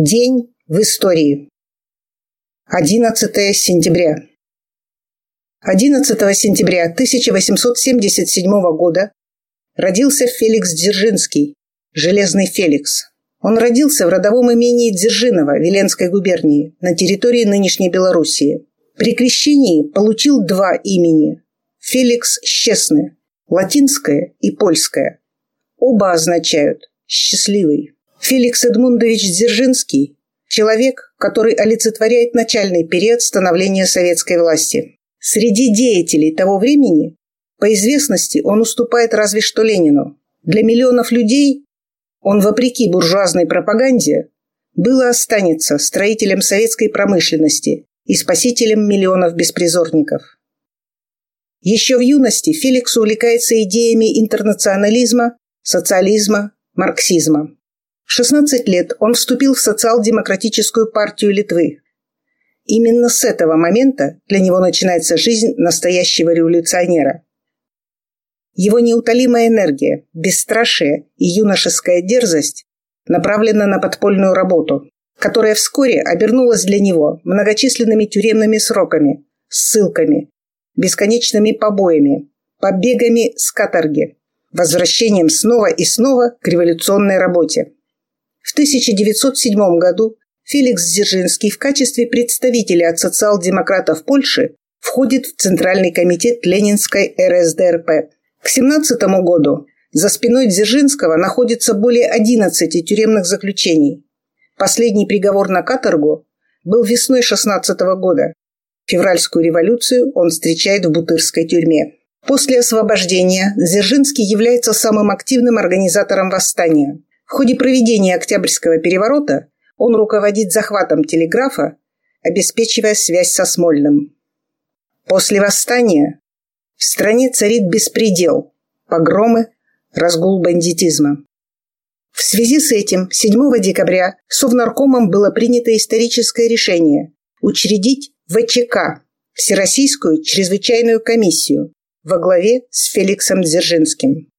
День в истории. 11 сентября. 11 сентября 1877 года родился Феликс Дзержинский, Железный Феликс. Он родился в родовом имении Дзержинова Веленской губернии на территории нынешней Белоруссии. При крещении получил два имени – Феликс Счастный, латинское и польское. Оба означают «счастливый». Феликс Эдмундович Дзержинский – человек, который олицетворяет начальный период становления советской власти. Среди деятелей того времени по известности он уступает разве что Ленину. Для миллионов людей он, вопреки буржуазной пропаганде, был и останется строителем советской промышленности и спасителем миллионов беспризорников. Еще в юности Феликс увлекается идеями интернационализма, социализма, марксизма. В 16 лет он вступил в социал-демократическую партию Литвы. Именно с этого момента для него начинается жизнь настоящего революционера. Его неутолимая энергия, бесстрашие и юношеская дерзость направлены на подпольную работу, которая вскоре обернулась для него многочисленными тюремными сроками, ссылками, бесконечными побоями, побегами с каторги, возвращением снова и снова к революционной работе. В 1907 году Феликс Дзержинский в качестве представителя от социал-демократов Польши входит в Центральный комитет Ленинской РСДРП. К 17 году за спиной Дзержинского находится более 11 тюремных заключений. Последний приговор на каторгу был весной 16 года. Февральскую революцию он встречает в Бутырской тюрьме. После освобождения Дзержинский является самым активным организатором восстания. В ходе проведения Октябрьского переворота он руководит захватом телеграфа, обеспечивая связь со Смольным. После восстания в стране царит беспредел, погромы, разгул бандитизма. В связи с этим 7 декабря Совнаркомом было принято историческое решение учредить ВЧК – Всероссийскую чрезвычайную комиссию во главе с Феликсом Дзержинским.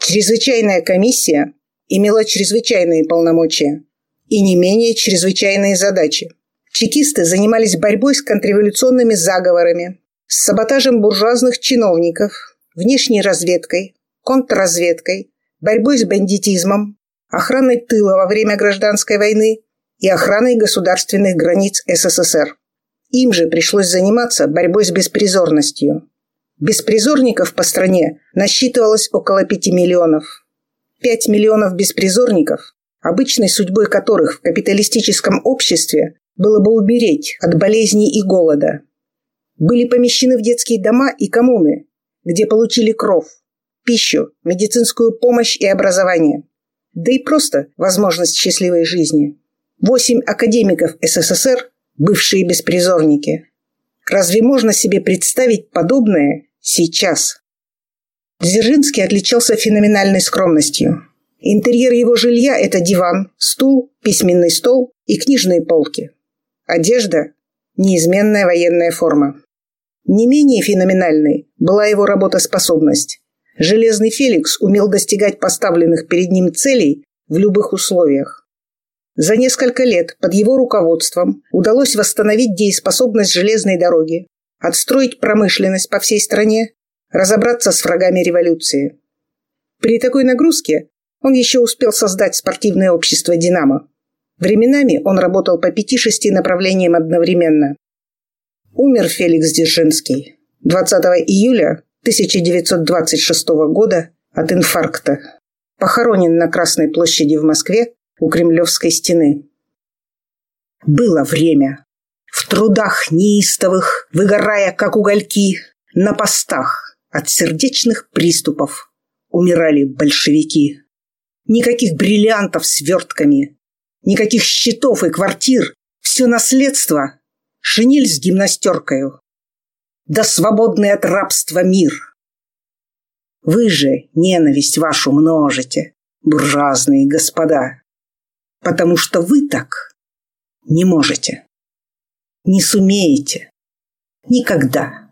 Чрезвычайная комиссия имела чрезвычайные полномочия и не менее чрезвычайные задачи. Чекисты занимались борьбой с контрреволюционными заговорами, с саботажем буржуазных чиновников, внешней разведкой, контрразведкой, борьбой с бандитизмом, охраной тыла во время гражданской войны и охраной государственных границ СССР. Им же пришлось заниматься борьбой с беспризорностью. Беспризорников по стране насчитывалось около 5 миллионов. 5 миллионов беспризорников, обычной судьбой которых в капиталистическом обществе было бы умереть от болезней и голода, были помещены в детские дома и коммуны, где получили кров, пищу, медицинскую помощь и образование, да и просто возможность счастливой жизни. Восемь академиков СССР – бывшие беспризорники. Разве можно себе представить подобное сейчас? Дзержинский отличался феноменальной скромностью. Интерьер его жилья – это диван, стул, письменный стол и книжные полки. Одежда – неизменная военная форма. Не менее феноменальной была его работоспособность. Железный Феликс умел достигать поставленных перед ним целей в любых условиях. За несколько лет под его руководством удалось восстановить дееспособность железной дороги, отстроить промышленность по всей стране разобраться с врагами революции. При такой нагрузке он еще успел создать спортивное общество «Динамо». Временами он работал по пяти-шести направлениям одновременно. Умер Феликс Дзержинский 20 июля 1926 года от инфаркта. Похоронен на Красной площади в Москве у Кремлевской стены. Было время. В трудах неистовых, выгорая как угольки, на постах, от сердечных приступов умирали большевики. Никаких бриллиантов с вертками, никаких счетов и квартир. Все наследство — шинель с гимнастеркою. Да свободный от рабства мир. Вы же ненависть вашу множите, буржуазные господа, потому что вы так не можете, не сумеете никогда.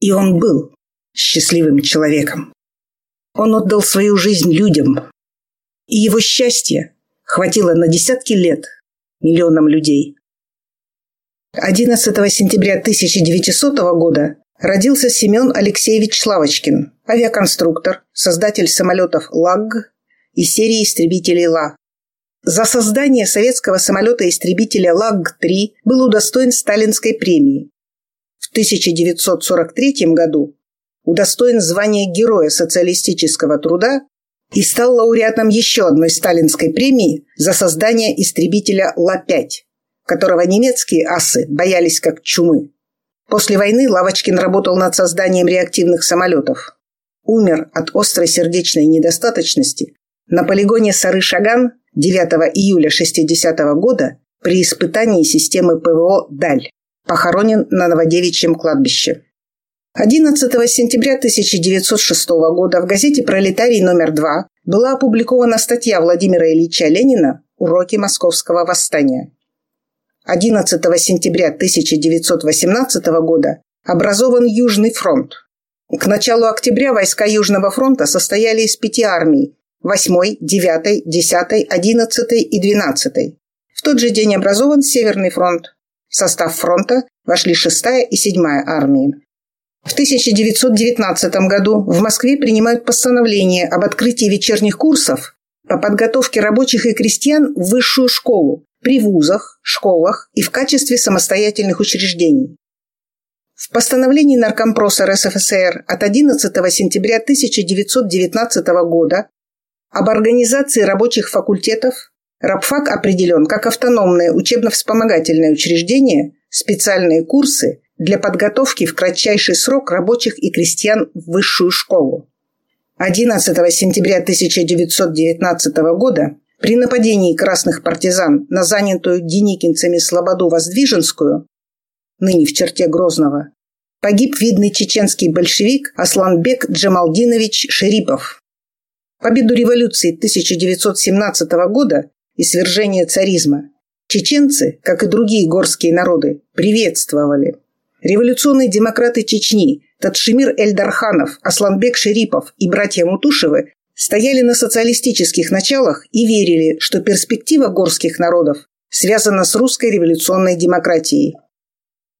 И он был счастливым человеком. Он отдал свою жизнь людям. И его счастье хватило на десятки лет миллионам людей. 11 сентября 1900 года родился Семен Алексеевич Славочкин, авиаконструктор, создатель самолетов ЛАГ и серии истребителей ЛА. За создание советского самолета-истребителя ЛАГ-3 был удостоен Сталинской премии. В 1943 году удостоен звания Героя социалистического труда и стал лауреатом еще одной сталинской премии за создание истребителя Ла-5, которого немецкие асы боялись как чумы. После войны Лавочкин работал над созданием реактивных самолетов. Умер от острой сердечной недостаточности на полигоне Сары-Шаган 9 июля 60 -го года при испытании системы ПВО «Даль». Похоронен на Новодевичьем кладбище. 11 сентября 1906 года в газете «Пролетарий номер 2» была опубликована статья Владимира Ильича Ленина «Уроки московского восстания». 11 сентября 1918 года образован Южный фронт. К началу октября войска Южного фронта состояли из пяти армий – 8, 9, 10, 11 и 12. В тот же день образован Северный фронт. В состав фронта вошли 6 и 7 армии. В 1919 году в Москве принимают постановление об открытии вечерних курсов по подготовке рабочих и крестьян в высшую школу при вузах, школах и в качестве самостоятельных учреждений. В постановлении Наркомпроса РСФСР от 11 сентября 1919 года об организации рабочих факультетов рабфак определен как автономное учебно-вспомогательное учреждение, специальные курсы для подготовки в кратчайший срок рабочих и крестьян в высшую школу. 11 сентября 1919 года при нападении красных партизан на занятую деникинцами Слободу Воздвиженскую, ныне в черте Грозного, погиб видный чеченский большевик Асланбек Джамалдинович Шерипов. Победу революции 1917 года и свержение царизма. Чеченцы, как и другие горские народы, приветствовали – Революционные демократы Чечни Татшимир Эльдарханов, Асланбек Шерипов и братья Мутушевы стояли на социалистических началах и верили, что перспектива горских народов связана с русской революционной демократией.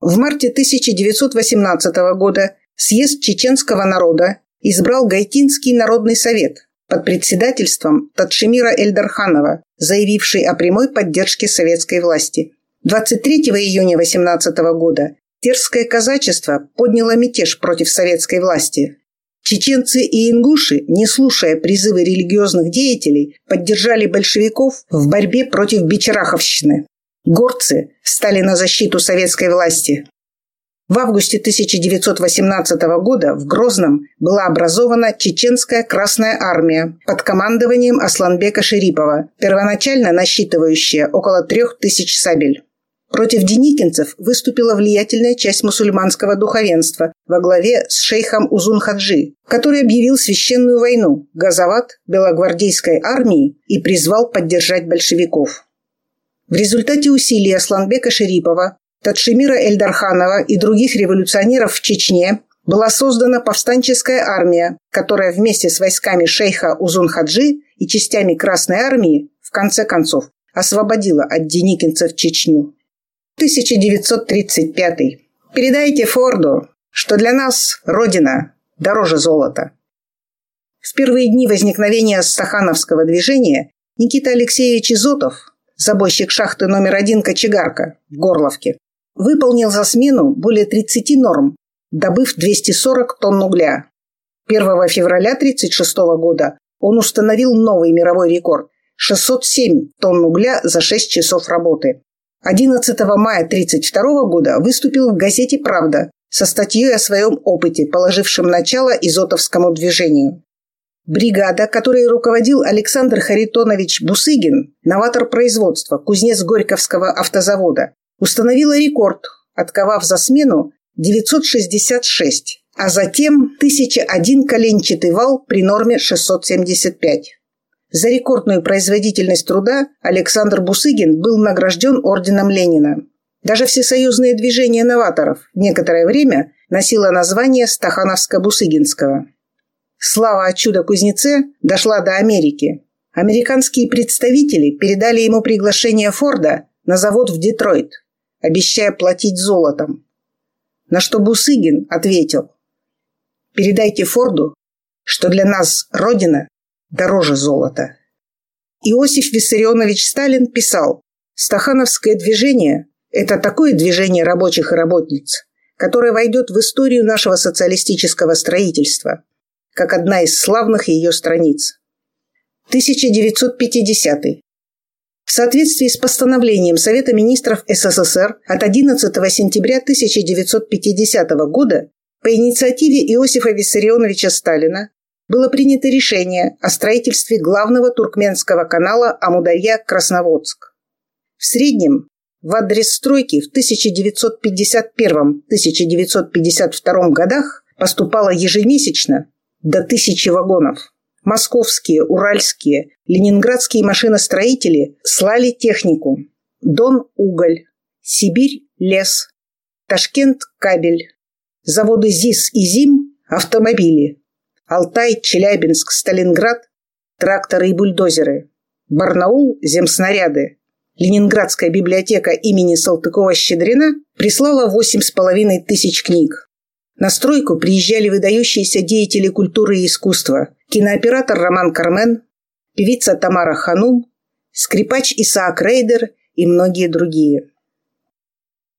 В марте 1918 года съезд чеченского народа избрал Гайтинский народный совет под председательством Татшимира Эльдарханова, заявивший о прямой поддержке советской власти. 23 июня 18 года Терское казачество подняло мятеж против советской власти. Чеченцы и ингуши, не слушая призывы религиозных деятелей, поддержали большевиков в борьбе против бичераховщины. Горцы стали на защиту советской власти. В августе 1918 года в Грозном была образована Чеченская Красная Армия под командованием Асланбека Шерипова, первоначально насчитывающая около трех тысяч сабель. Против деникинцев выступила влиятельная часть мусульманского духовенства во главе с шейхом Узун-Хаджи, который объявил священную войну Газават белогвардейской армии и призвал поддержать большевиков. В результате усилий Асланбека Шерипова, Тадшимира Эльдарханова и других революционеров в Чечне была создана повстанческая армия, которая вместе с войсками шейха Узун-Хаджи и частями Красной армии в конце концов освободила от деникинцев Чечню. 1935. Передайте Форду, что для нас Родина дороже золота. В первые дни возникновения стахановского движения Никита Алексеевич Изотов, забойщик шахты номер один «Кочегарка» в Горловке, выполнил за смену более 30 норм, добыв 240 тонн угля. 1 февраля 1936 года он установил новый мировой рекорд – 607 тонн угля за 6 часов работы. 11 мая 1932 года выступил в газете «Правда» со статьей о своем опыте, положившем начало изотовскому движению. Бригада, которой руководил Александр Харитонович Бусыгин, новатор производства, кузнец Горьковского автозавода, установила рекорд, отковав за смену 966, а затем 1001 коленчатый вал при норме 675. За рекордную производительность труда Александр Бусыгин был награжден орденом Ленина. Даже всесоюзное движение новаторов некоторое время носило название Стахановско-Бусыгинского. Слава о чудо-кузнеце дошла до Америки. Американские представители передали ему приглашение Форда на завод в Детройт, обещая платить золотом. На что Бусыгин ответил, «Передайте Форду, что для нас Родина дороже золота». Иосиф Виссарионович Сталин писал, «Стахановское движение – это такое движение рабочих и работниц, которое войдет в историю нашего социалистического строительства, как одна из славных ее страниц. 1950. В соответствии с постановлением Совета министров СССР от 11 сентября 1950 года по инициативе Иосифа Виссарионовича Сталина было принято решение о строительстве главного туркменского канала Амударья-Красноводск. В среднем в адрес стройки в 1951-1952 годах поступало ежемесячно до тысячи вагонов. Московские, уральские, ленинградские машиностроители слали технику. Дон – уголь, Сибирь – лес, Ташкент – кабель, заводы ЗИС и ЗИМ – автомобили, Алтай, Челябинск, Сталинград – тракторы и бульдозеры, Барнаул – земснаряды. Ленинградская библиотека имени Салтыкова-Щедрина прислала 8,5 тысяч книг. На стройку приезжали выдающиеся деятели культуры и искусства, кинооператор Роман Кармен, певица Тамара Ханум, скрипач Исаак Рейдер и многие другие.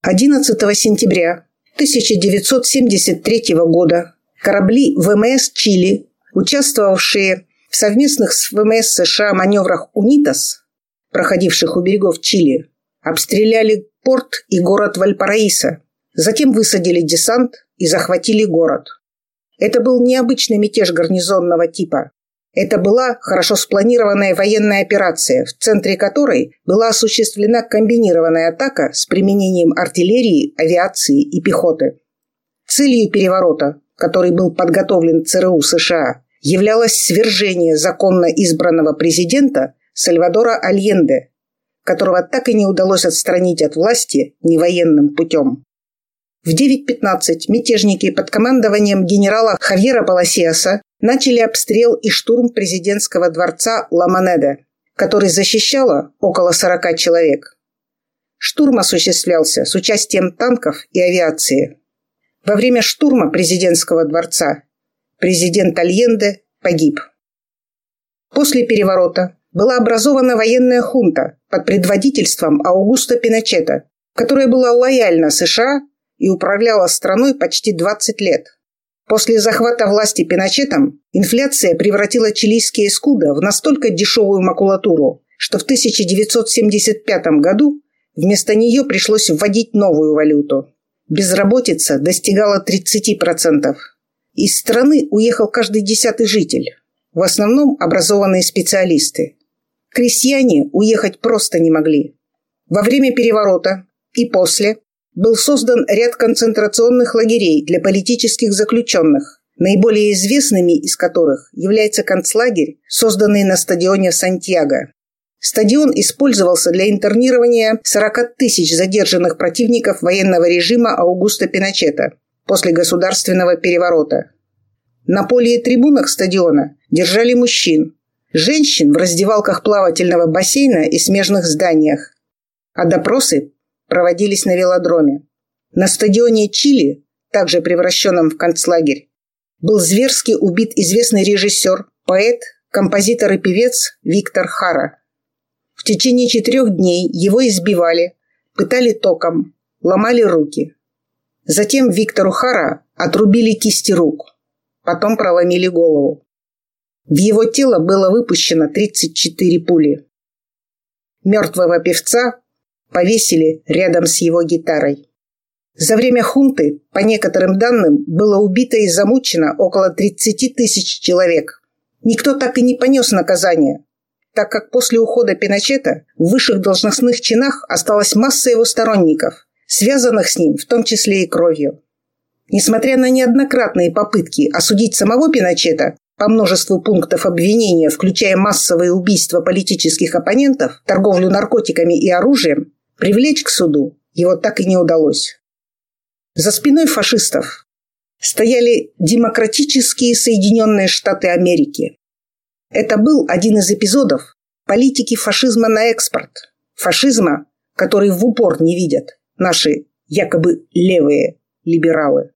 11 сентября 1973 года корабли ВМС Чили, участвовавшие в совместных с ВМС США маневрах «УНИТАС», проходивших у берегов Чили, обстреляли порт и город Вальпараисо, затем высадили десант и захватили город. Это был необычный мятеж гарнизонного типа. Это была хорошо спланированная военная операция, в центре которой была осуществлена комбинированная атака с применением артиллерии, авиации и пехоты. Целью переворота, который был подготовлен ЦРУ США, являлось свержение законно избранного президента Сальвадора Альенде, которого так и не удалось отстранить от власти невоенным путем. В 9.15 мятежники под командованием генерала Хавьера Паласиаса начали обстрел и штурм президентского дворца Ламанеде, который защищало около 40 человек. Штурм осуществлялся с участием танков и авиации. Во время штурма президентского дворца президент Альенде погиб. После переворота была образована военная хунта под предводительством Аугуста Пиночета, которая была лояльна США и управляла страной почти 20 лет. После захвата власти Пиночетом инфляция превратила чилийские скуда в настолько дешевую макулатуру, что в 1975 году вместо нее пришлось вводить новую валюту. Безработица достигала 30%. Из страны уехал каждый десятый житель. В основном образованные специалисты. Крестьяне уехать просто не могли. Во время переворота и после был создан ряд концентрационных лагерей для политических заключенных, наиболее известными из которых является концлагерь, созданный на стадионе Сантьяго. Стадион использовался для интернирования 40 тысяч задержанных противников военного режима Аугуста Пиночета после государственного переворота. На поле и трибунах стадиона держали мужчин, женщин в раздевалках плавательного бассейна и смежных зданиях, а допросы проводились на велодроме. На стадионе Чили, также превращенном в концлагерь, был зверски убит известный режиссер, поэт, композитор и певец Виктор Хара. В течение четырех дней его избивали, пытали током, ломали руки. Затем Виктору Хара отрубили кисти рук, потом проломили голову. В его тело было выпущено 34 пули. Мертвого певца повесили рядом с его гитарой. За время хунты, по некоторым данным, было убито и замучено около 30 тысяч человек. Никто так и не понес наказание, так как после ухода Пиночета в высших должностных чинах осталась масса его сторонников, связанных с ним в том числе и кровью. Несмотря на неоднократные попытки осудить самого Пиночета, по множеству пунктов обвинения, включая массовые убийства политических оппонентов, торговлю наркотиками и оружием, Привлечь к суду его так и не удалось. За спиной фашистов стояли демократические Соединенные Штаты Америки. Это был один из эпизодов политики фашизма на экспорт. Фашизма, который в упор не видят наши якобы левые либералы.